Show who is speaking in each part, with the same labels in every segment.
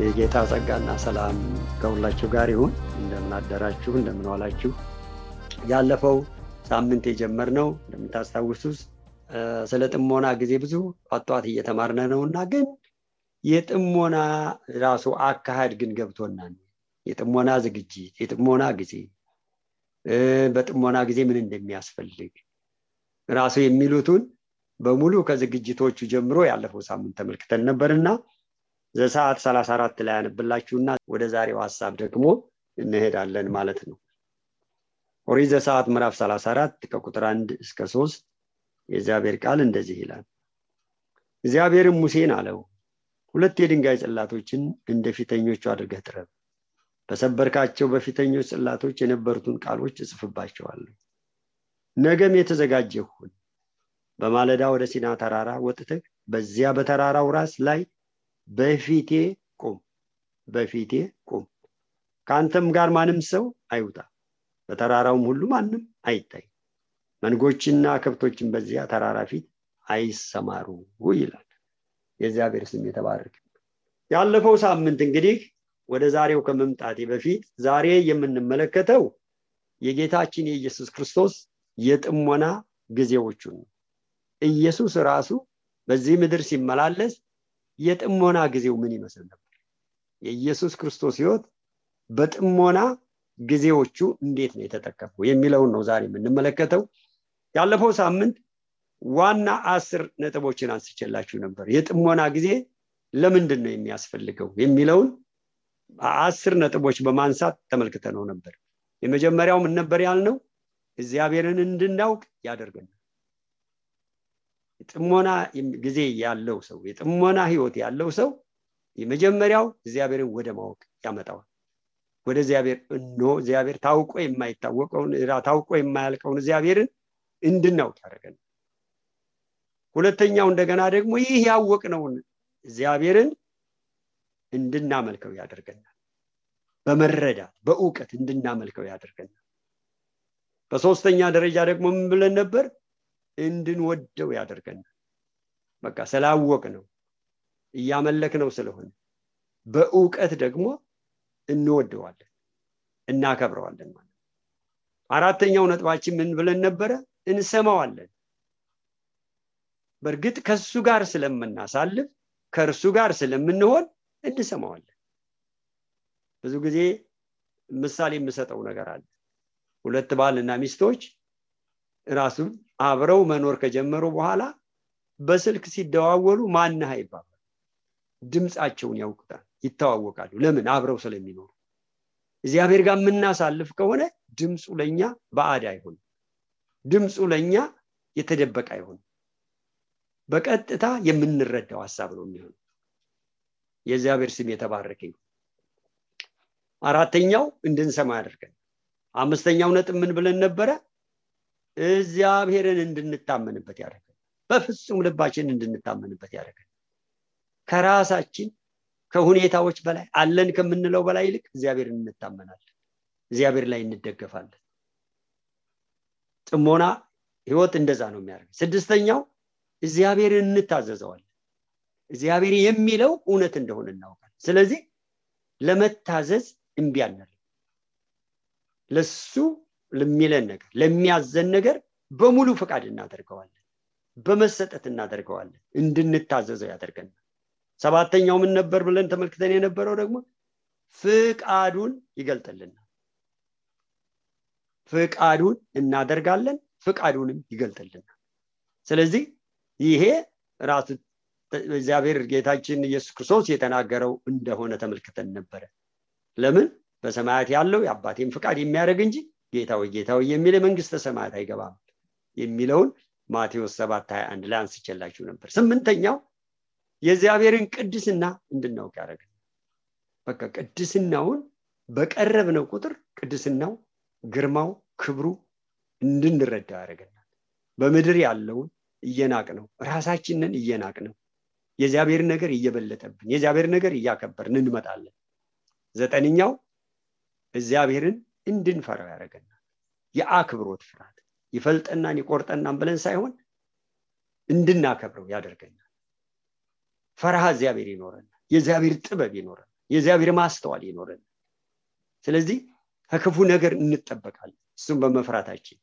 Speaker 1: የጌታ ጸጋና ሰላም ከሁላችሁ ጋር ይሁን። እንደምናደራችሁ፣ እንደምንዋላችሁ። ያለፈው ሳምንት የጀመርነው እንደምታስታውሱት ስለ ጥሞና ጊዜ ብዙ ጧት እየተማርነ ነው እና ግን የጥሞና ራሱ አካሄድ ግን ገብቶናል። የጥሞና ዝግጅት፣ የጥሞና ጊዜ፣ በጥሞና ጊዜ ምን እንደሚያስፈልግ ራሱ የሚሉትን በሙሉ ከዝግጅቶቹ ጀምሮ ያለፈው ሳምንት ተመልክተን ነበርና ዘሰዓት 34 ላይ ያነብላችሁና ወደ ዛሬው ሀሳብ ደግሞ እንሄዳለን ማለት ነው። ኦሪት ዘሰዓት ምዕራፍ 34 ከቁጥር 1 እስከ 3 የእግዚአብሔር ቃል እንደዚህ ይላል። እግዚአብሔርም ሙሴን አለው፣ ሁለት የድንጋይ ጽላቶችን እንደ ፊተኞቹ አድርገህ ጥረብ፣ በሰበርካቸው በፊተኞች ጽላቶች የነበሩትን ቃሎች እጽፍባቸዋለሁ። ነገም የተዘጋጀ ሁን፣ በማለዳ ወደ ሲና ተራራ ወጥተህ በዚያ በተራራው ራስ ላይ በፊቴ ቁም በፊቴ ቁም። ከአንተም ጋር ማንም ሰው አይውጣ በተራራውም ሁሉ ማንም አይታይ። መንጎችና ከብቶችን በዚያ ተራራ ፊት አይሰማሩ ይላል። የእግዚአብሔር ስም የተባረክ ያለፈው ሳምንት እንግዲህ ወደ ዛሬው ከመምጣቴ በፊት ዛሬ የምንመለከተው የጌታችን የኢየሱስ ክርስቶስ የጥሞና ጊዜዎቹን ነው። ኢየሱስ ራሱ በዚህ ምድር ሲመላለስ የጥሞና ጊዜው ምን ይመስል ነበር? የኢየሱስ ክርስቶስ ህይወት በጥሞና ጊዜዎቹ እንዴት ነው የተጠቀመው የሚለውን ነው ዛሬ የምንመለከተው። ያለፈው ሳምንት ዋና አስር ነጥቦችን አንስቼላችሁ ነበር። የጥሞና ጊዜ ለምንድን ነው የሚያስፈልገው የሚለውን አስር ነጥቦች በማንሳት ተመልክተነው ነበር። የመጀመሪያው ምን ነበር ያልነው? እግዚአብሔርን እንድናውቅ ያደርገናል። የጥሞና ጊዜ ያለው ሰው የጥሞና ህይወት ያለው ሰው የመጀመሪያው እግዚአብሔርን ወደ ማወቅ ያመጣዋል። ወደ እግዚአብሔር እኖ እግዚአብሔር ታውቆ የማይታወቀውን ታውቆ የማያልቀውን እግዚአብሔርን እንድናውቅ ያደርገናል። ሁለተኛው እንደገና ደግሞ ይህ ያወቅነውን እግዚአብሔርን እንድናመልከው ያደርገናል። በመረዳት በእውቀት እንድናመልከው ያደርገናል። በሶስተኛ ደረጃ ደግሞ ምን ብለን ነበር እንድንወደው ያደርገናል። በቃ ስላወቅ ነው እያመለክ ነው ስለሆነ በእውቀት ደግሞ እንወደዋለን እናከብረዋለን ማለት አራተኛው ነጥባችን ምን ብለን ነበረ? እንሰማዋለን። በእርግጥ ከሱ ጋር ስለምናሳልፍ ከእርሱ ጋር ስለምንሆን እንሰማዋለን። ብዙ ጊዜ ምሳሌ የምሰጠው ነገር አለ። ሁለት ባልና ሚስቶች ራሱ አብረው መኖር ከጀመሩ በኋላ በስልክ ሲደዋወሉ ማነህ ይባላል ድምፃቸውን ያውቁታል ይተዋወቃሉ። ለምን? አብረው ስለሚኖሩ። እግዚአብሔር ጋር የምናሳልፍ ከሆነ ድምፁ ለኛ በአድ አይሆንም። ድምፁ ለኛ የተደበቀ አይሆንም። በቀጥታ የምንረዳው ሀሳብ ነው የሚሆነው። የእግዚአብሔር ስም የተባረከ አራተኛው እንድንሰማ ያደርገን። አምስተኛው ነጥብ ምን ብለን ነበረ እግዚአብሔርን እንድንታመንበት ያደርገን በፍጹም ልባችን እንድንታመንበት ያደርገን ከራሳችን ከሁኔታዎች በላይ አለን ከምንለው በላይ ይልቅ እግዚአብሔር እንታመናለን እግዚአብሔር ላይ እንደገፋለን። ጥሞና ህይወት እንደዛ ነው የሚያደርግ ስድስተኛው እግዚአብሔርን እንታዘዘዋለን። እግዚአብሔር የሚለው እውነት እንደሆነ እናውቃል ስለዚህ ለመታዘዝ እምቢ ለሱ ለሚለን ነገር ለሚያዘን ነገር በሙሉ ፈቃድ እናደርገዋለን በመሰጠት እናደርገዋለን እንድንታዘዘው ያደርገናል። ሰባተኛው ምን ነበር ብለን ተመልክተን የነበረው ደግሞ ፍቃዱን ይገልጥልናል። ፍቃዱን እናደርጋለን ፍቃዱንም ይገልጥልናል። ስለዚህ ይሄ ራሱ እግዚአብሔር ጌታችን ኢየሱስ ክርስቶስ የተናገረው እንደሆነ ተመልክተን ነበረ። ለምን? በሰማያት ያለው የአባቴን ፍቃድ የሚያደርግ እንጂ ጌታዊ ጌታዊ የሚል የመንግስተ ሰማያት አይገባም የሚለውን ማቴዎስ 7 21 ላይ አንስቼላችሁ ነበር። ስምንተኛው የእግዚአብሔርን ቅድስና እንድናውቅ ያደረግን በቃ ቅድስናውን በቀረብነው ቁጥር ቅድስናው ግርማው ክብሩ እንድንረዳ ያደረገናል በምድር ያለውን እየናቅ ነው ራሳችንን እየናቅ ነው የእግዚአብሔር ነገር እየበለጠብን የእግዚአብሔር ነገር እያከበርን እንመጣለን። ዘጠነኛው እግዚአብሔርን እንድንፈራው ያደረገናል የአክብሮት ፍርሃት ይፈልጠናን ይቆርጠናን ብለን ሳይሆን እንድናከብረው ያደርገናል። ፈርሃ እግዚአብሔር ይኖረናል። የእግዚአብሔር ጥበብ ይኖረናል። የእግዚአብሔር ማስተዋል ይኖረናል። ስለዚህ ከክፉ ነገር እንጠበቃለን። እሱም በመፍራታችን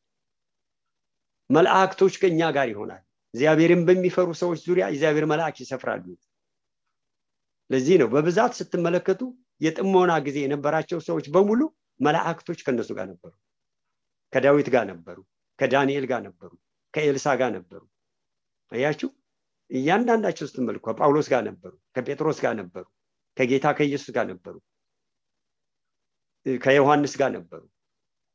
Speaker 1: መላእክቶች ከኛ ጋር ይሆናል እግዚአብሔርን በሚፈሩ ሰዎች ዙሪያ እግዚአብሔር መልአክ ይሰፍራሉ። ለዚህ ነው በብዛት ስትመለከቱ የጥሞና ጊዜ የነበራቸው ሰዎች በሙሉ መላእክቶች ከነሱ ጋር ነበሩ። ከዳዊት ጋር ነበሩ ከዳንኤል ጋር ነበሩ ከኤልሳ ጋር ነበሩ። አያችሁ? እያንዳንዳቸው ስትመልኩ ከጳውሎስ ጋር ነበሩ ከጴጥሮስ ጋር ነበሩ ከጌታ ከኢየሱስ ጋር ነበሩ ከዮሐንስ ጋር ነበሩ።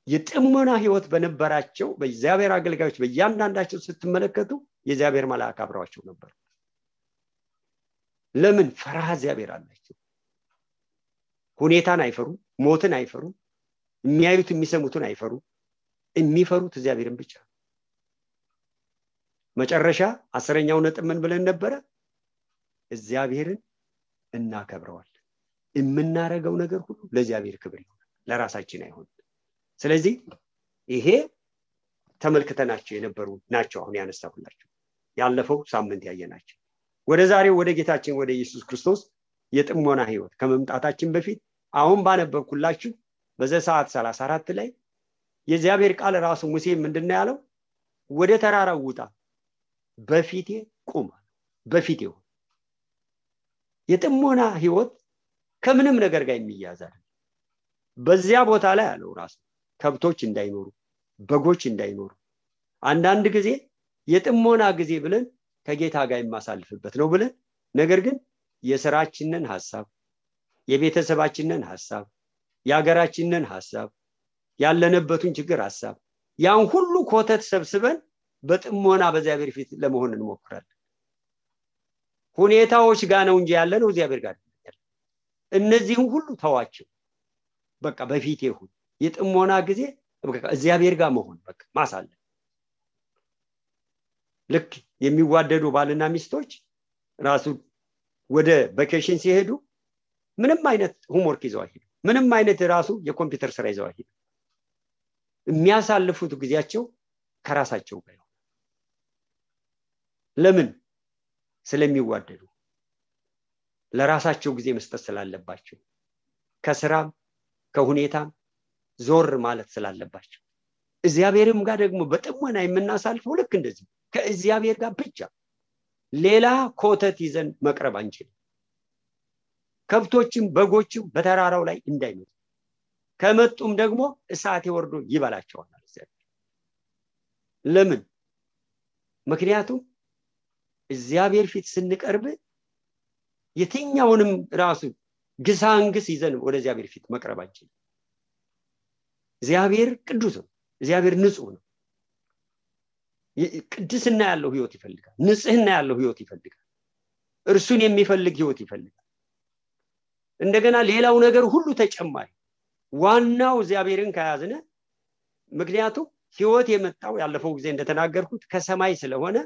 Speaker 1: የጥሞና ህይወት በነበራቸው በእግዚአብሔር አገልጋዮች በእያንዳንዳቸው ስትመለከቱ የእግዚአብሔር መልአክ አብረዋቸው ነበር። ለምን? ፈርሃ እግዚአብሔር አላቸው። ሁኔታን አይፈሩም ሞትን አይፈሩም የሚያዩት የሚሰሙትን አይፈሩም የሚፈሩት እግዚአብሔርን ብቻ። መጨረሻ አስረኛው ነጥብ ምን ብለን ነበረ? እግዚአብሔርን እናከብረዋል የምናረገው ነገር ሁሉ ለእግዚአብሔር ክብር ይሆናል ለራሳችን አይሆንም ስለዚህ ይሄ ተመልክተናቸው የነበሩ ናቸው። አሁን ያነሳሁላቸው ያለፈው ሳምንት ያየናቸው ወደ ዛሬው ወደ ጌታችን ወደ ኢየሱስ ክርስቶስ የጥሞና ህይወት ከመምጣታችን በፊት አሁን ባነበብኩላችሁ በዘ ሰዓት 34 ላይ የእግዚአብሔር ቃል ራሱ ሙሴ ምንድን ያለው? ወደ ተራራው ውጣ በፊቴ ቁም በፊቴ የጥሞና ህይወት ከምንም ነገር ጋር የሚያዛል በዚያ ቦታ ላይ አለው ራሱ ከብቶች እንዳይኖሩ በጎች እንዳይኖሩ አንዳንድ ጊዜ የጥሞና ጊዜ ብለን ከጌታ ጋር የማሳልፍበት ነው ብለን ነገር ግን የስራችንን ሀሳብ የቤተሰባችንን ሀሳብ የሀገራችንን ሀሳብ ያለንበትን ችግር ሀሳብ ያን ሁሉ ኮተት ሰብስበን በጥሞና በእግዚአብሔር ፊት ለመሆን እንሞክራለን። ሁኔታዎች ጋር ነው እንጂ ያለ ነው እግዚአብሔር ጋር እነዚህም ሁሉ ተዋቸው። በቃ በፊት ይሁን የጥሞና ጊዜ እግዚአብሔር ጋር መሆን በቃ ማሳለፍ። ልክ የሚዋደዱ ባልና ሚስቶች ራሱ ወደ vacation ሲሄዱ ምንም አይነት homework ይዘው አይሄዱ ምንም አይነት ራሱ የኮምፒውተር ስራ ይዘው አይሄዱ የሚያሳልፉት ጊዜያቸው ከራሳቸው ጋር ለምን? ስለሚዋደዱ። ለራሳቸው ጊዜ መስጠት ስላለባቸው። ከስራም ከሁኔታም ዞር ማለት ስላለባቸው። እግዚአብሔርም ጋር ደግሞ በጥሞና የምናሳልፈው ልክ እንደዚህ ከእግዚአብሔር ጋር ብቻ። ሌላ ኮተት ይዘን መቅረብ አንችልም ከብቶችም በጎችም በተራራው ላይ እንዳይመጡ። ከመጡም ደግሞ እሳት ወርዶ ይበላቸዋል ለምን? ምክንያቱም እግዚአብሔር ፊት ስንቀርብ የትኛውንም ራሱ ግሳንግስ ይዘን ወደ እግዚአብሔር ፊት አንችልም እግዚአብሔር ቅዱስ ነው። እግዚአብሔር ንጹህ ነው። ቅድስና ያለው ህይወት ይፈልጋል። ንጽህና ያለው ህይወት ይፈልጋል። እርሱን የሚፈልግ ህይወት ይፈልጋል እንደገና ሌላው ነገር ሁሉ ተጨማሪ። ዋናው እግዚአብሔርን ከያዝነ ምክንያቱም ህይወት የመጣው ያለፈው ጊዜ እንደተናገርኩት ከሰማይ ስለሆነ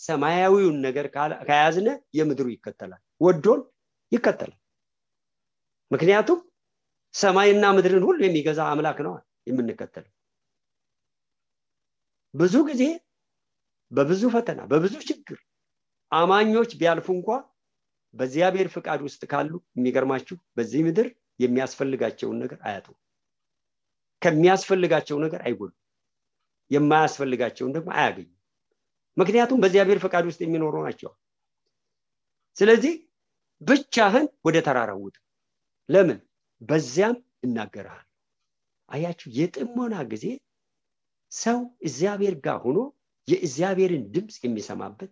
Speaker 1: ሰማያዊውን ነገር ከያዝነ የምድሩ ይከተላል ወዶን ይከተላል። ምክንያቱም ሰማይና ምድርን ሁሉ የሚገዛ አምላክ ነው የምንከተለው። ብዙ ጊዜ በብዙ ፈተና በብዙ ችግር አማኞች ቢያልፉ እንኳ በእግዚአብሔር ፍቃድ ውስጥ ካሉ የሚገርማችሁ በዚህ ምድር የሚያስፈልጋቸውን ነገር አያጡ ከሚያስፈልጋቸው ነገር አይጎሉ የማያስፈልጋቸውን ደግሞ አያገኙ ምክንያቱም በእግዚአብሔር ፈቃድ ውስጥ የሚኖሩ ናቸው። ስለዚህ ብቻህን ወደ ተራራ ውጥ ለምን? በዚያም እናገርሃል። አያችሁ የጥሞና ጊዜ ሰው እግዚአብሔር ጋር ሆኖ የእግዚአብሔርን ድምፅ የሚሰማበት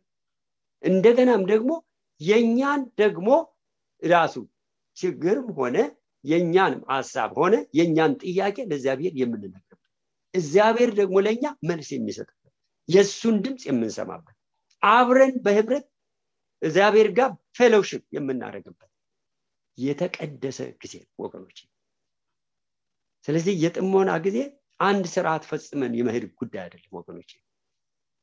Speaker 1: እንደገናም ደግሞ የእኛን ደግሞ ራሱ ችግርም ሆነ የእኛንም ሀሳብ ሆነ የእኛን ጥያቄ ለእግዚአብሔር የምንነግርበት እግዚአብሔር ደግሞ ለእኛ መልስ የሚሰጥበት የእሱን ድምፅ የምንሰማበት አብረን በህብረት እግዚአብሔር ጋር ፌሎሽፕ የምናደርግበት የተቀደሰ ጊዜ ወገኖች ስለዚህ የጥሞና ጊዜ አንድ ስርዓት ፈጽመን የመሄድ ጉዳይ አይደለም ወገኖች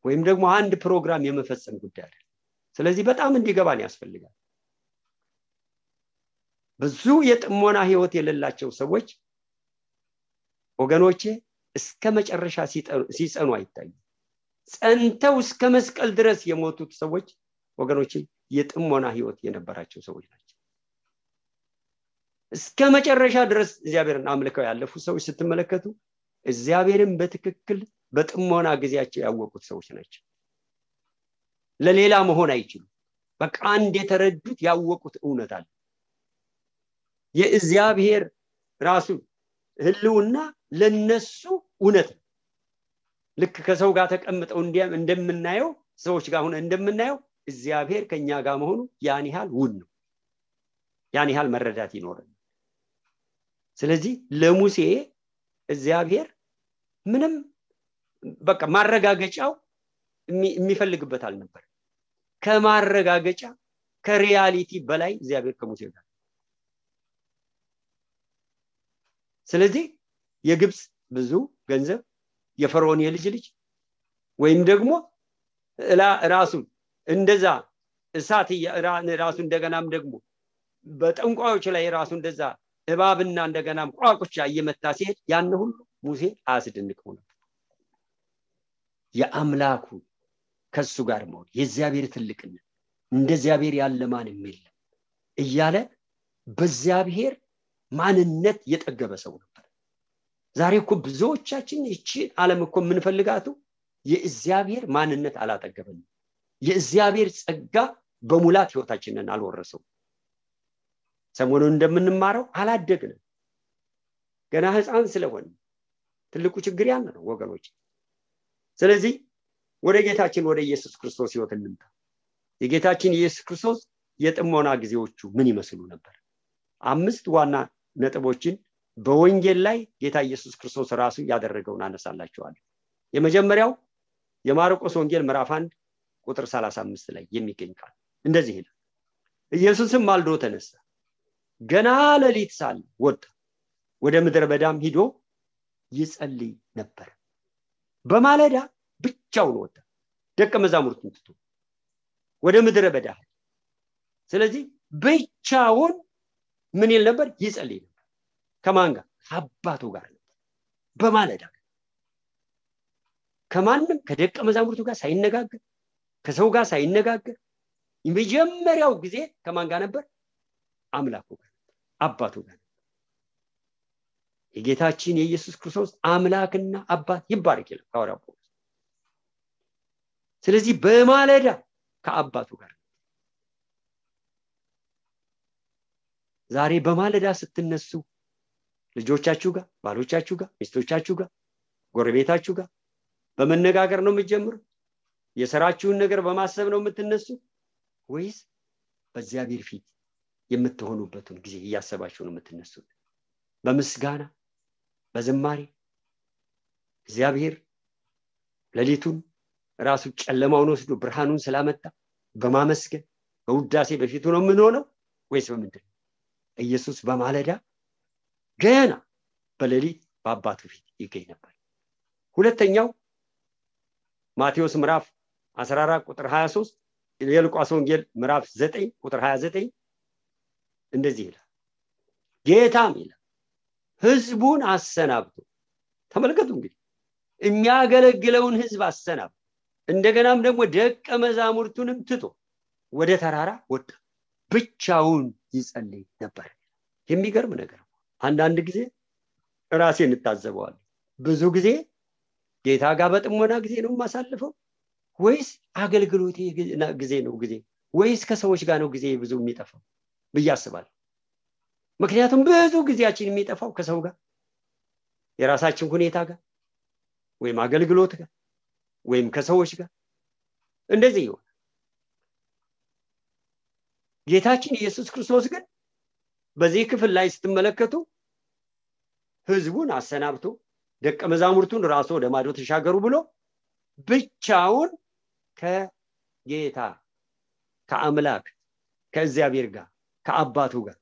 Speaker 1: ወይም ደግሞ አንድ ፕሮግራም የመፈጸም ጉዳይ አይደለም ስለዚህ በጣም እንዲገባን ያስፈልጋል። ብዙ የጥሞና ህይወት የሌላቸው ሰዎች ወገኖቼ እስከ መጨረሻ ሲጸኑ አይታዩ። ጸንተው እስከ መስቀል ድረስ የሞቱት ሰዎች ወገኖቼ የጥሞና ህይወት የነበራቸው ሰዎች ናቸው። እስከ መጨረሻ ድረስ እግዚአብሔርን አምልከው ያለፉ ሰዎች ስትመለከቱ እግዚአብሔርን በትክክል በጥሞና ጊዜያቸው ያወቁት ሰዎች ናቸው ለሌላ መሆን አይችሉም። በቃ አንድ የተረዱት ያወቁት እውነት አለ። የእግዚአብሔር ራሱ ህልውና ለነሱ እውነት ነው። ልክ ከሰው ጋር ተቀምጠው እንደምናየው ሰዎች ጋር ሆነ እንደምናየው እግዚአብሔር ከኛ ጋር መሆኑ ያን ያህል ውን ነው። ያን ያህል መረዳት ይኖረን። ስለዚህ ለሙሴ እግዚአብሔር ምንም በቃ ማረጋገጫው የሚፈልግበት አልነበር። ከማረጋገጫ ከሪያሊቲ በላይ እግዚአብሔር ከሙሴ ጋር። ስለዚህ የግብፅ ብዙ ገንዘብ የፈርዖን የልጅ ልጅ ወይም ደግሞ ራሱን እንደዛ እሳት ራሱ እንደገናም ደግሞ በጠንቋዮች ላይ ራሱ እንደዛ እባብና እንደገናም ቋቁቻ እየመታ ሲሄድ ያን ሁሉ ሙሴ አያስደንቀው ነበር። የአምላኩ ከሱ ጋር መሆን። የእግዚአብሔር ትልቅነት እንደ እግዚአብሔር ያለ ማንም የለም እያለ በእግዚአብሔር ማንነት የጠገበ ሰው ነበር። ዛሬ እኮ ብዙዎቻችን ይቺ አለም እኮ የምንፈልጋቱ የእግዚአብሔር ማንነት አላጠገበንም። የእግዚአብሔር ጸጋ በሙላት ህይወታችንን አልወረሰው ሰሞኑን እንደምንማረው አላደግንም። ገና ህፃን ስለሆን ትልቁ ችግር ያን ነው ወገኖች። ስለዚህ ወደ ጌታችን ወደ ኢየሱስ ክርስቶስ ህይወት እንምጣ። የጌታችን ኢየሱስ ክርስቶስ የጥሞና ጊዜዎቹ ምን ይመስሉ ነበር? አምስት ዋና ነጥቦችን በወንጌል ላይ ጌታ ኢየሱስ ክርስቶስ ራሱ ያደረገውን አነሳላቸዋለሁ የመጀመሪያው የማርቆስ ወንጌል ምዕራፍ አንድ ቁጥር 35 ላይ የሚገኝ ቃል እንደዚህ ይላል። ኢየሱስም ማልዶ ተነሳ ገና ሌሊት ሳለ ወጣ ወደ ምድረ በዳም ሂዶ ይጸልይ ነበር። በማለዳ ብቻውን ወጣ። ደቀ መዛሙርቱን ትቶ ወደ ምድረ በዳ ስለዚህ ብቻውን ምን ይል ነበር? ይጸልይ ነበር። ከማን ጋር? ከአባቱ ጋር ነበር። በማለዳ ከማንም ከደቀ መዛሙርቱ ጋር ሳይነጋገር ከሰው ጋር ሳይነጋገር የመጀመሪያው ጊዜ ከማን ጋር ነበር? አምላኩ ጋር አባቱ ጋር የጌታችን የኢየሱስ ክርስቶስ አምላክና አባት ይባረክ ይላል። ሐዋርያ ጳውሎስ ስለዚህ በማለዳ ከአባቱ ጋር ዛሬ በማለዳ ስትነሱ ልጆቻችሁ ጋር ባሎቻችሁ ጋር ሚስቶቻችሁ ጋር ጎረቤታችሁ ጋር በመነጋገር ነው የምትጀምሩ የስራችሁን ነገር በማሰብ ነው የምትነሱ? ወይስ በእግዚአብሔር ፊት የምትሆኑበትን ጊዜ እያሰባችሁ ነው የምትነሱት? በምስጋና በዝማሬ እግዚአብሔር ሌሊቱን ራሱ ጨለማውን ወስዶ ብርሃኑን ስላመጣ በማመስገን በውዳሴ በፊቱ ነው የምንሆነው ወይስ በምንድን ኢየሱስ በማለዳ ገና በሌሊት በአባቱ ፊት ይገኝ ነበር። ሁለተኛው ማቴዎስ ምዕራፍ 14 ቁጥር 23 የሉቃስ ወንጌል ምዕራፍ 9 ቁጥር 29 እንደዚህ ይላል። ጌታም ይላል ህዝቡን አሰናብቶ ተመልከቱ እንግዲህ የሚያገለግለውን ህዝብ አሰናብቶ እንደገናም ደግሞ ደቀ መዛሙርቱንም ትቶ ወደ ተራራ ወጣ። ብቻውን ይጸልይ ነበር። የሚገርም ነገር አንዳንድ ጊዜ ራሴ እንታዘበዋል ብዙ ጊዜ ጌታ ጋር በጥሞና ጊዜ ነው የማሳልፈው? ወይስ አገልግሎት ጊዜ ነው ጊዜ? ወይስ ከሰዎች ጋር ነው ጊዜ ብዙ የሚጠፋው ብዬ አስባለሁ? ምክንያቱም ብዙ ጊዜያችን የሚጠፋው ከሰው ጋር የራሳችን ሁኔታ ጋር ወይም አገልግሎት ጋር ወይም ከሰዎች ጋር እንደዚህ ይሆን ጌታችን ኢየሱስ ክርስቶስ ግን በዚህ ክፍል ላይ ስትመለከቱ ህዝቡን አሰናብቶ ደቀ መዛሙርቱን ራሱ ወደ ማዶ ተሻገሩ ብሎ ብቻውን ከጌታ ከአምላክ ከእግዚአብሔር ጋር ከአባቱ ጋር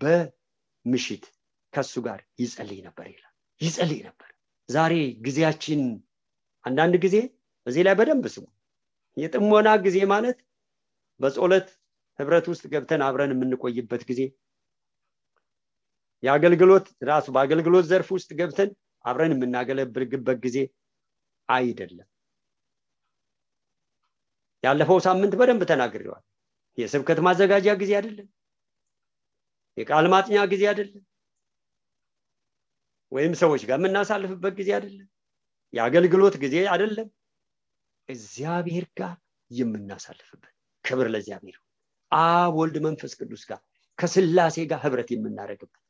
Speaker 1: በምሽት ከሱ ጋር ይጸልይ ነበር ይላል። ይጸልይ ነበር። ዛሬ ጊዜያችን አንዳንድ ጊዜ በዚህ ላይ በደንብ ስሙ። የጥሞና ጊዜ ማለት በጾለት ህብረት ውስጥ ገብተን አብረን የምንቆይበት ጊዜ። የአገልግሎት ራሱ በአገልግሎት ዘርፍ ውስጥ ገብተን አብረን የምናገለግልበት ጊዜ አይደለም። ያለፈው ሳምንት በደንብ ተናግሬዋል የስብከት ማዘጋጃ ጊዜ አይደለም። የቃል ማጥኛ ጊዜ አይደለም። ወይም ሰዎች ጋር የምናሳልፍበት ጊዜ አይደለም። የአገልግሎት ጊዜ አይደለም እግዚአብሔር ጋር የምናሳልፍበት ክብር ለእግዚአብሔር አብ ወልድ መንፈስ ቅዱስ ጋር ከስላሴ ጋር ህብረት የምናደርግበት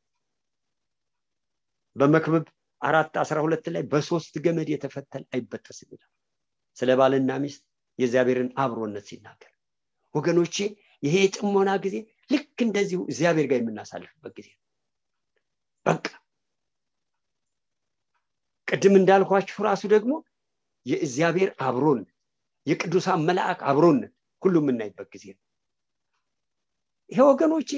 Speaker 1: በመክብብ አራት አስራ ሁለት ላይ በሶስት ገመድ የተፈተል አይበጠስም ይላል። ስለ ባልና ሚስት የእግዚአብሔርን አብሮነት ሲናገር ወገኖቼ ይሄ የጥሞና ጊዜ ልክ እንደዚሁ እግዚአብሔር ጋር የምናሳልፍበት ጊዜ በቃ ቅድም እንዳልኳችሁ ራሱ ደግሞ የእግዚአብሔር አብሮነት የቅዱሳን መልአክ አብሮነት ሁሉ የምናይበት ጊዜ ነው። ይሄ ወገኖቼ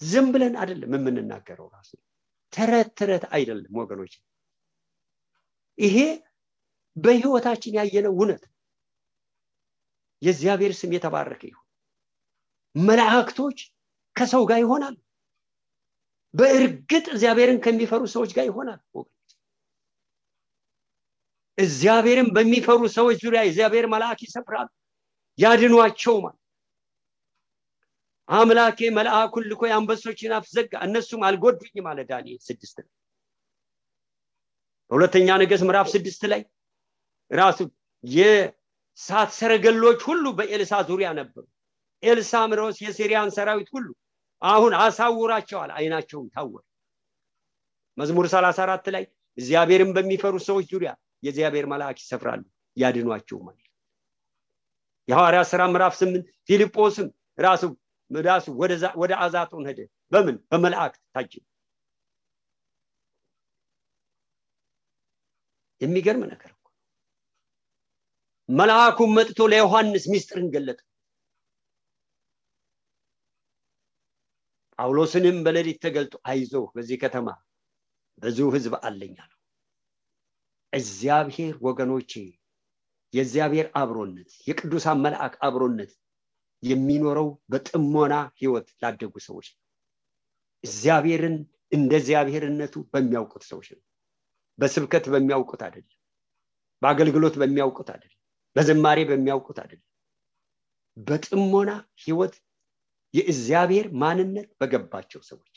Speaker 1: ዝም ብለን አይደለም የምንናገረው ራሱ። ተረት ተረት አይደለም ወገኖች ይሄ በህይወታችን ያየነው እውነት የእግዚአብሔር ስም የተባረከ ይሁን። መላእክቶች ከሰው ጋር ይሆናል በእርግጥ እግዚአብሔርን ከሚፈሩ ሰዎች ጋር ይሆናል እግዚአብሔርን በሚፈሩ ሰዎች ዙሪያ እግዚአብሔር መልአክ ይሰፍራል ያድኗቸው አምላኬ መልአኩን ልኮ የአንበሶችን አፍ ዘጋ እነሱም አልጎዱኝ ማለት ዳንኤል ስድስት ላይ። በሁለተኛ ነገስ ምዕራፍ ስድስት ላይ ራሱ የሳት ሰረገሎች ሁሉ በኤልሳ ዙሪያ ነበሩ። ኤልሳ ምሮስ የሲሪያን ሰራዊት ሁሉ አሁን አሳውራቸዋል አይናቸውም ታወር መዝሙር 34 ላይ እግዚአብሔርን በሚፈሩ ሰዎች ዙሪያ የእግዚአብሔር መልአክ ይሰፍራሉ ያድኗቸው ማለት የሐዋርያ ስራ ምዕራፍ ስምንት ፊልጶስም ራሱ ራሱ ወደ አዛጦን ሄደ። በምን? በመልአክ ታጅብ የሚገርም ነገር እኮ መልአኩም መጥቶ ለዮሐንስ ሚስጥርን ገለጠ። ጳውሎስንም በሌሊት ተገልጦ አይዞ በዚህ ከተማ ብዙ ህዝብ አለው እግዚአብሔር ወገኖቼ የእግዚአብሔር አብሮነት የቅዱሳን መልአክ አብሮነት የሚኖረው በጥሞና ህይወት ላደጉ ሰዎች ነው። እግዚአብሔርን እንደ እግዚአብሔርነቱ በሚያውቁት ሰዎች ነው። በስብከት በሚያውቁት አይደለም። በአገልግሎት በሚያውቁት አይደለም። በዝማሬ በሚያውቁት አይደለም። በጥሞና ህይወት የእግዚአብሔር ማንነት በገባቸው ሰዎች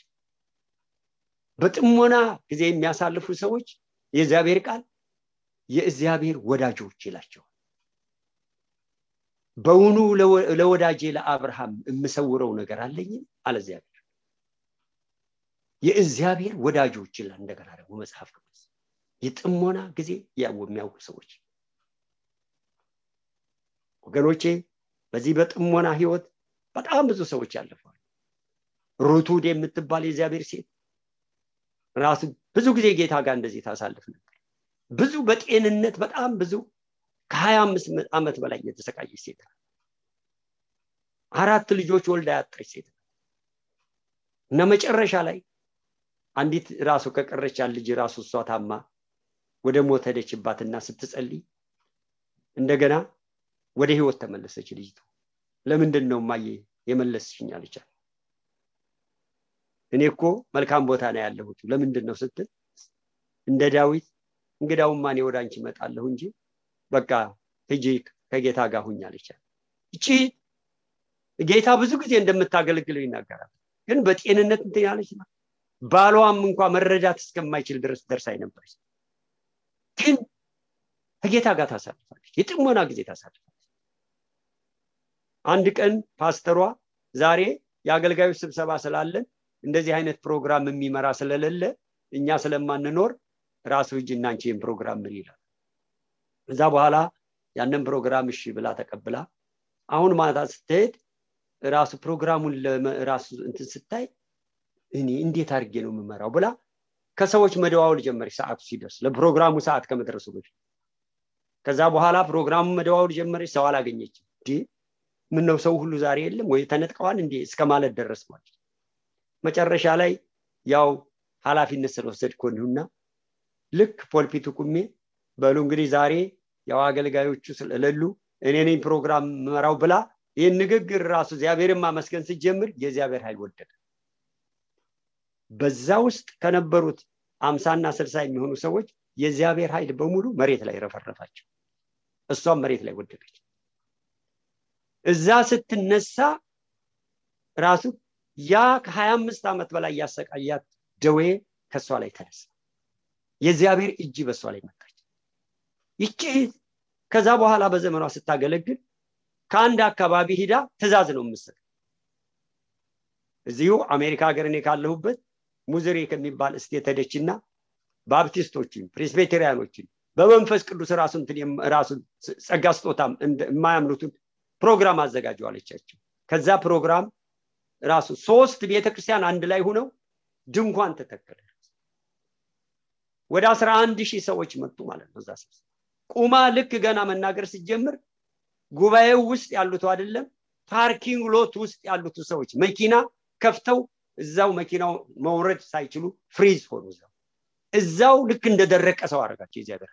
Speaker 1: በጥሞና ጊዜ የሚያሳልፉ ሰዎች የእግዚአብሔር ቃል የእግዚአብሔር ወዳጆች ይላቸዋል። በውኑ ለወዳጄ ለአብርሃም የምሰውረው ነገር አለኝ? አለ እግዚአብሔር። የእግዚአብሔር ወዳጆች ይላል እንደገና ደግሞ መጽሐፍ ቅዱስ። የጥሞና ጊዜ የሚያውቁ ሰዎች። ወገኖቼ በዚህ በጥሞና ህይወት በጣም ብዙ ሰዎች ያለፈዋል። ሩቱድ የምትባል የእግዚአብሔር ሴት ራሱ ብዙ ጊዜ ጌታ ጋር እንደዚህ ታሳልፍ ነበር ብዙ በጤንነት በጣም ብዙ ከሀያ አምስት ዓመት በላይ የተሰቃየች ሴት አራት ልጆች ወልዳ ያጣች ሴት እና መጨረሻ ላይ አንዲት ራሱ ከቀረች ልጅ ራሱ እሷ ታማ ወደ ሞት ሄደችባትና ስትጸልይ እንደገና ወደ ህይወት ተመለሰች ልጅቱ ለምንድን ነው ማየ የመለስሽኝ? አለቻት። እኔ እኮ መልካም ቦታ ነው ያለሁት። ለምንድን ነው ስትል እንደ ዳዊት እንግዳውማ እኔ ወደ አንቺ እመጣለሁ እንጂ በቃ ሂጂ ከጌታ ጋር ሁኝ አለቻት እቺ ጌታ ብዙ ጊዜ እንደምታገለግለው ይናገራል ግን በጤንነት እንትን ያለች ናት። ባሏም እንኳ መረዳት እስከማይችል ድረስ ደርሳ ነበረች ግን ከጌታ ጋር ታሳልፋለች የጥሞና ጊዜ ታሳልፋለች። አንድ ቀን ፓስተሯ ዛሬ የአገልጋዮች ስብሰባ ስላለን እንደዚህ አይነት ፕሮግራም የሚመራ ስለሌለ እኛ ስለማንኖር ራሱ እጅ እናንቺ ይህን ፕሮግራም ምን ይላል። እዛ በኋላ ያንን ፕሮግራም እሺ ብላ ተቀብላ አሁን ማታ ስትሄድ ራሱ ፕሮግራሙን ራሱ እንትን ስታይ እኔ እንዴት አድርጌ ነው የምመራው ብላ ከሰዎች መደዋወል ጀመረች ሰዓቱ ሲደርስ ለፕሮግራሙ ሰዓት ከመድረሱ በፊት። ከዛ በኋላ ፕሮግራሙ መደዋወል ጀመረች ሰው አላገኘችም። ምነው ሰው ሁሉ ዛሬ የለም ወይ ተነጥቀዋል እንዴ እስከ ማለት ደረስ ማለት መጨረሻ ላይ ያው ኃላፊነት ስለወሰድ ኮንሁና ልክ ፖልፒቱ ቁሜ በሉ እንግዲህ ዛሬ ያው አገልጋዮቹ ስለሌሉ እኔ ነኝ ፕሮግራም ምመራው ብላ ይህን ንግግር ራሱ እግዚአብሔርን ማመስገን ስጀምር የእግዚአብሔር ኃይል ወደደ። በዛ ውስጥ ከነበሩት አምሳና ስልሳ የሚሆኑ ሰዎች የእግዚአብሔር ኃይል በሙሉ መሬት ላይ ረፈረፋቸው። እሷም መሬት ላይ ወደቀች። እዛ ስትነሳ ራሱ ያ ከሀያ አምስት ዓመት በላይ ያሰቃያት ደዌ ከእሷ ላይ ተነሳ የእግዚአብሔር እጅ በእሷ ላይ መጣች ይቺ ከዛ በኋላ በዘመኗ ስታገለግል ከአንድ አካባቢ ሂዳ ትእዛዝ ነው የምስል እዚሁ አሜሪካ ሀገር እኔ ካለሁበት ሙዝሬ ከሚባል እስቴት ሄደችና ባፕቲስቶችን ፕሬስቤቴሪያኖችን በመንፈስ ቅዱስ ራሱን ራሱን ጸጋ ስጦታም የማያምኑትን ፕሮግራም አዘጋጁ አለቻቸው ከዛ ፕሮግራም ራሱ ሶስት ቤተክርስቲያን አንድ ላይ ሁነው ድንኳን ተተከለ ወደ አስራ አንድ ሺህ ሰዎች መጡ ማለት ነው እዛ ቁማ ልክ ገና መናገር ሲጀምር ጉባኤው ውስጥ ያሉት አይደለም parking lot ውስጥ ያሉት ሰዎች መኪና ከፍተው እዛው መኪናው መውረድ ሳይችሉ freeze ሆኑ እዛው። እዛው ልክ እንደደረቀ ሰው አደረጋቸው የእግዚአብሔር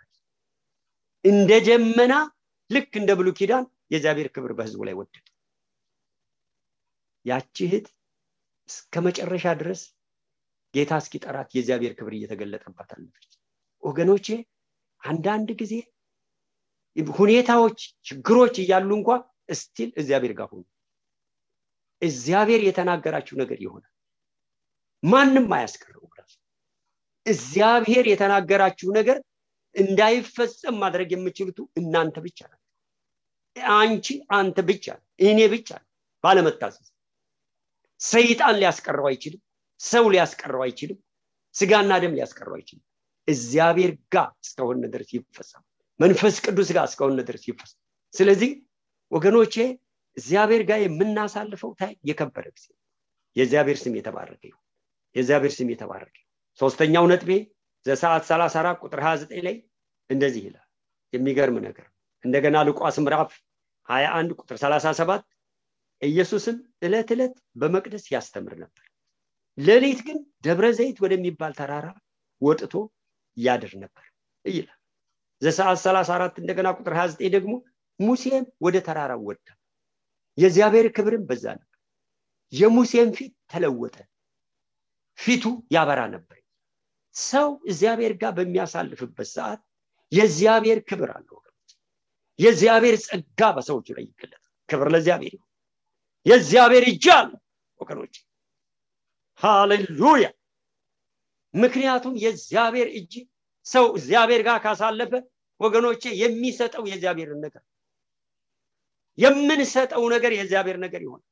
Speaker 1: እንደ ደመና ልክ እንደ ብሉይ ኪዳን የእግዚአብሔር ክብር በህዝቡ ላይ ወረደ። ያቺ እህት እስከ መጨረሻ ድረስ ጌታ እስኪጠራት የእግዚአብሔር ክብር እየተገለጠባት አለፈች። ወገኖቼ አንዳንድ ጊዜ ሁኔታዎች ችግሮች እያሉ እንኳ እስቲል እግዚአብሔር ጋር ሆኑ እግዚአብሔር የተናገራችሁ ነገር ይሆናል። ማንም አያስቀረው ራሱ እግዚአብሔር የተናገራችሁ ነገር እንዳይፈጸም ማድረግ የምችሉት እናንተ ብቻ ናቸው አንቺ አንተ ብቻ እኔ ብቻ ባለመታዘዝ ሰይጣን ሊያስቀረው አይችልም ሰው ሊያስቀረው አይችልም። ስጋና ደም ሊያስቀረው አይችልም። እግዚአብሔር ጋር እስከሆነ ድረስ ይፈጸም መንፈስ ቅዱስ ጋር እስከሆነ ድረስ ይፈጸም ስለዚህ ወገኖቼ እግዚአብሔር ጋር የምናሳልፈው ታይ የከበረ ጊዜ የእግዚአብሔር ስም የተባረከ ይሁን። የእግዚአብሔር ስም የተባረከ ሶስተኛው ነጥቤ ዘሰዓት 34 ቁጥር 29 ላይ እንደዚህ ይላል። የሚገርም ነገር እንደገና ሉቃስ ምዕራፍ 21 ቁጥር 37 ኢየሱስም ዕለት ዕለት በመቅደስ ያስተምር ነበር ሌሊት ግን ደብረ ዘይት ወደሚባል ተራራ ወጥቶ ያድር ነበር ይላል። ዘሰዓት 34 እንደገና ቁጥር 29 ደግሞ ሙሴም ወደ ተራራው ወጣ። የእግዚአብሔር ክብርም በዛ ነበር። የሙሴም ፊት ተለወጠ። ፊቱ ያበራ ነበር። ሰው እግዚአብሔር ጋር በሚያሳልፍበት ሰዓት የእግዚአብሔር ክብር አለ ወገኖች። የእግዚአብሔር ጸጋ በሰዎቹ ላይ ይገለጣል። ክብር ለእግዚአብሔር የእግዚአብሔር እጅ አለ ወገኖች ሃሌሉያ። ምክንያቱም የእግዚአብሔር እጅ ሰው እግዚአብሔር ጋር ካሳለፈ ወገኖቼ የሚሰጠው የእግዚአብሔርን ነገር የምንሰጠው ነገር የእግዚአብሔር ነገር ይሆናል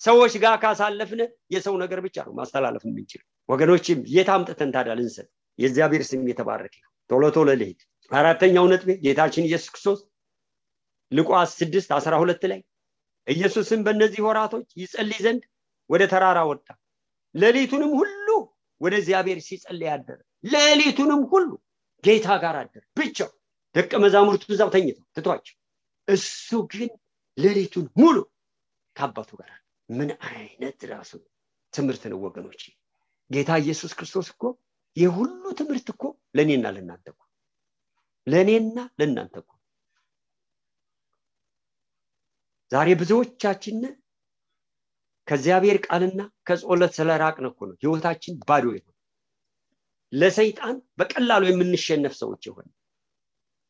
Speaker 1: ሰዎች ጋር ካሳለፍን የሰው ነገር ብቻ ነው ማስተላለፍ የምንችል ወገኖችም የት አምጥተን ታዲያ ልንሰጥ? የእግዚአብሔር ስም የተባረከ ቶሎ ቶሎ ልሄድ አራተኛው ነጥቤ ጌታችን ኢየሱስ ክርስቶስ ልቋስ ስድስት አስራ ሁለት ላይ ኢየሱስም በእነዚህ ወራቶች ይጸልይ ዘንድ ወደ ተራራ ወጣ ሌሊቱንም ሁሉ ወደ እግዚአብሔር ሲጸልይ አደረ። ሌሊቱንም ሁሉ ጌታ ጋር አደረ። ብቻው ደቀ መዛሙርቱ እዛው ተኝተው ትቷቸው እሱ ግን ሌሊቱን ሙሉ ከአባቱ ጋር ምን አይነት ራሱ ትምህርት ነው ወገኖች ጌታ ኢየሱስ ክርስቶስ እኮ የሁሉ ትምህርት እኮ ለእኔና ለእናንተ እኮ ለእኔና ለእናንተ እኮ። ዛሬ ብዙዎቻችን ከእግዚአብሔር ቃልና ከጸሎት ስለራቅን እኮ ነው። ህይወታችን ባዶ የሆነ ለሰይጣን በቀላሉ የምንሸነፍ ሰዎች የሆን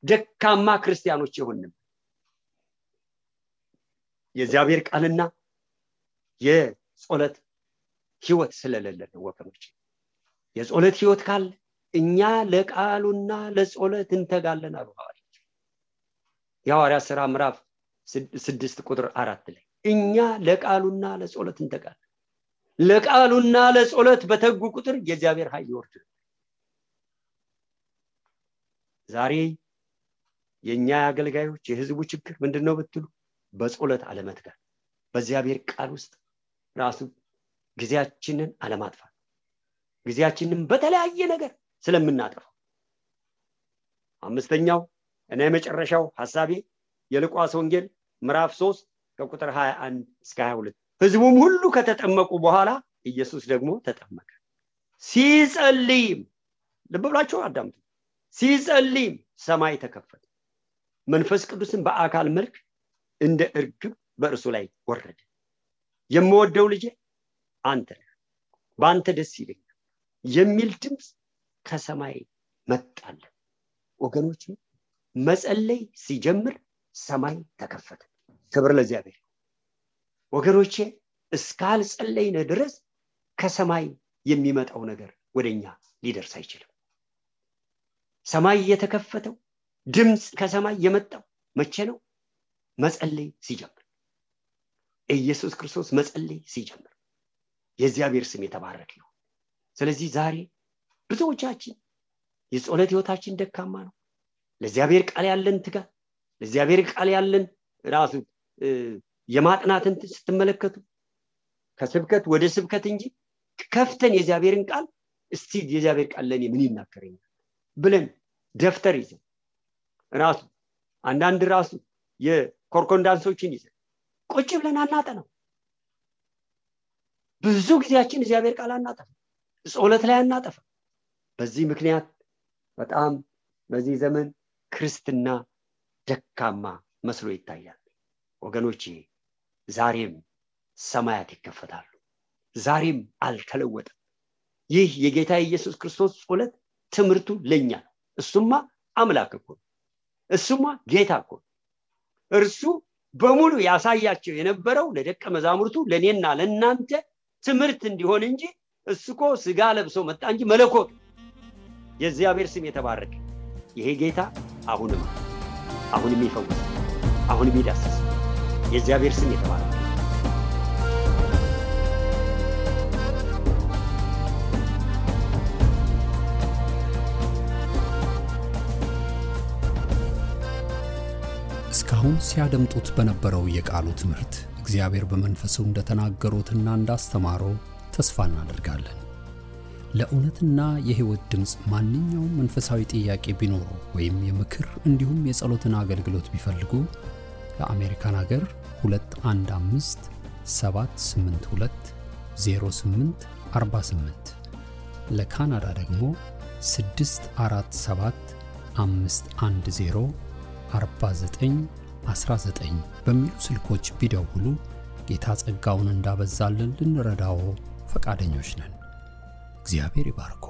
Speaker 1: ደካማ ክርስቲያኖች የሆንም የእግዚአብሔር ቃልና የጸሎት ህይወት ስለሌለን ወገኖች የጸሎት ህይወት ካለ እኛ ለቃሉና ለጸሎት እንተጋለን አሉ የሐዋርያ ስራ ምዕራፍ ስድስት ቁጥር አራት ላይ እኛ ለቃሉና ለጸሎት እንተጋለን። ለቃሉና ለጸሎት በተጉ ቁጥር የእግዚአብሔር ኃይል ይወርድ ዛሬ የእኛ አገልጋዮች የህዝቡ ችግር ምንድን ነው ብትሉ በጸሎት አለመትጋት። በእግዚአብሔር ቃል ውስጥ ራሱ ጊዜያችንን አለማጥፋት ጊዜያችንን በተለያየ ነገር ስለምናጠፋው አምስተኛው እና የመጨረሻው ሀሳቤ የልቋስ ወንጌል ምዕራፍ 3 ከቁጥር 21 እስከ 22 ህዝቡም ሁሉ ከተጠመቁ በኋላ ኢየሱስ ደግሞ ተጠመቀ። ሲጸልይም ልብ ብላችሁ አዳምጡ። ሲጸልይም ሰማይ ተከፈተ። መንፈስ ቅዱስን በአካል መልክ እንደ እርግብ በእርሱ ላይ ወረደ። የምወደው ልጄ አንተ በአንተ ደስ ይለኛል የሚል ድምፅ ከሰማይ መጣለ። ወገኖች መጸለይ ሲጀምር ሰማይ ተከፈተ ክብር ለእግዚአብሔር። ወገኖቼ እስካልጸለይነ ድረስ ከሰማይ የሚመጣው ነገር ወደኛ ሊደርስ አይችልም። ሰማይ የተከፈተው ድምፅ ከሰማይ የመጣው መቼ ነው? መጸለይ ሲጀምር። ኢየሱስ ክርስቶስ መጸለይ ሲጀምር የእግዚአብሔር ስም የተባረክ ይሁን። ስለዚህ ዛሬ ብዙዎቻችን የጸሎት ህይወታችን ደካማ ነው። ለእግዚአብሔር ቃል ያለን ትጋት ለእግዚአብሔር ቃል ያለን ራሱ የማጥናትን ስትመለከቱ ከስብከት ወደ ስብከት እንጂ ከፍተን የእግዚአብሔርን ቃል እስቲ የእግዚአብሔር ቃል ለእኔ ምን ይናገረኛል ብለን ደፍተር ይዘን ራሱ አንዳንድ ራሱ የኮርኮንዳንሶችን ይዘን ቁጭ ብለን አናጠነው ብዙ ጊዜያችን እግዚአብሔር ቃል አናጠፋ ጸሎት ላይ አናጠፋ በዚህ ምክንያት በጣም በዚህ ዘመን ክርስትና ደካማ መስሎ ይታያል ወገኖቼ ዛሬም ሰማያት ይከፈታሉ። ዛሬም አልተለወጠም። ይህ የጌታ ኢየሱስ ክርስቶስ ጸሎት ትምህርቱ ለኛ ነው። እሱማ አምላክ እኮ እሱማ ጌታ እኮ እርሱ በሙሉ ያሳያቸው የነበረው ለደቀ መዛሙርቱ ለእኔና ለእናንተ ትምህርት እንዲሆን እንጂ እሱ እኮ ስጋ ለብሶ መጣ እንጂ መለኮቱ የእግዚአብሔር ስም የተባረከ ይሄ ጌታ አሁንም አሁንም ይፈውስ አሁንም ይዳስስ የእግዚአብሔር ስም የተባረከ
Speaker 2: እስካሁን ሲያደምጡት በነበረው የቃሉ ትምህርት እግዚአብሔር በመንፈሱ እንደተናገሩትና እንዳስተማረው ተስፋ እናደርጋለን። ለእውነትና የሕይወት ድምፅ ማንኛውም መንፈሳዊ ጥያቄ ቢኖሩ ወይም የምክር እንዲሁም የጸሎትን አገልግሎት ቢፈልጉ ለአሜሪካን አገር 215 782 08 48 ለካናዳ ደግሞ 647 510 49 19 በሚሉ ስልኮች ቢደውሉ ጌታ ጸጋውን እንዳበዛልን ልንረዳዎ ፈቃደኞች ነን። እግዚአብሔር ይባርኮ።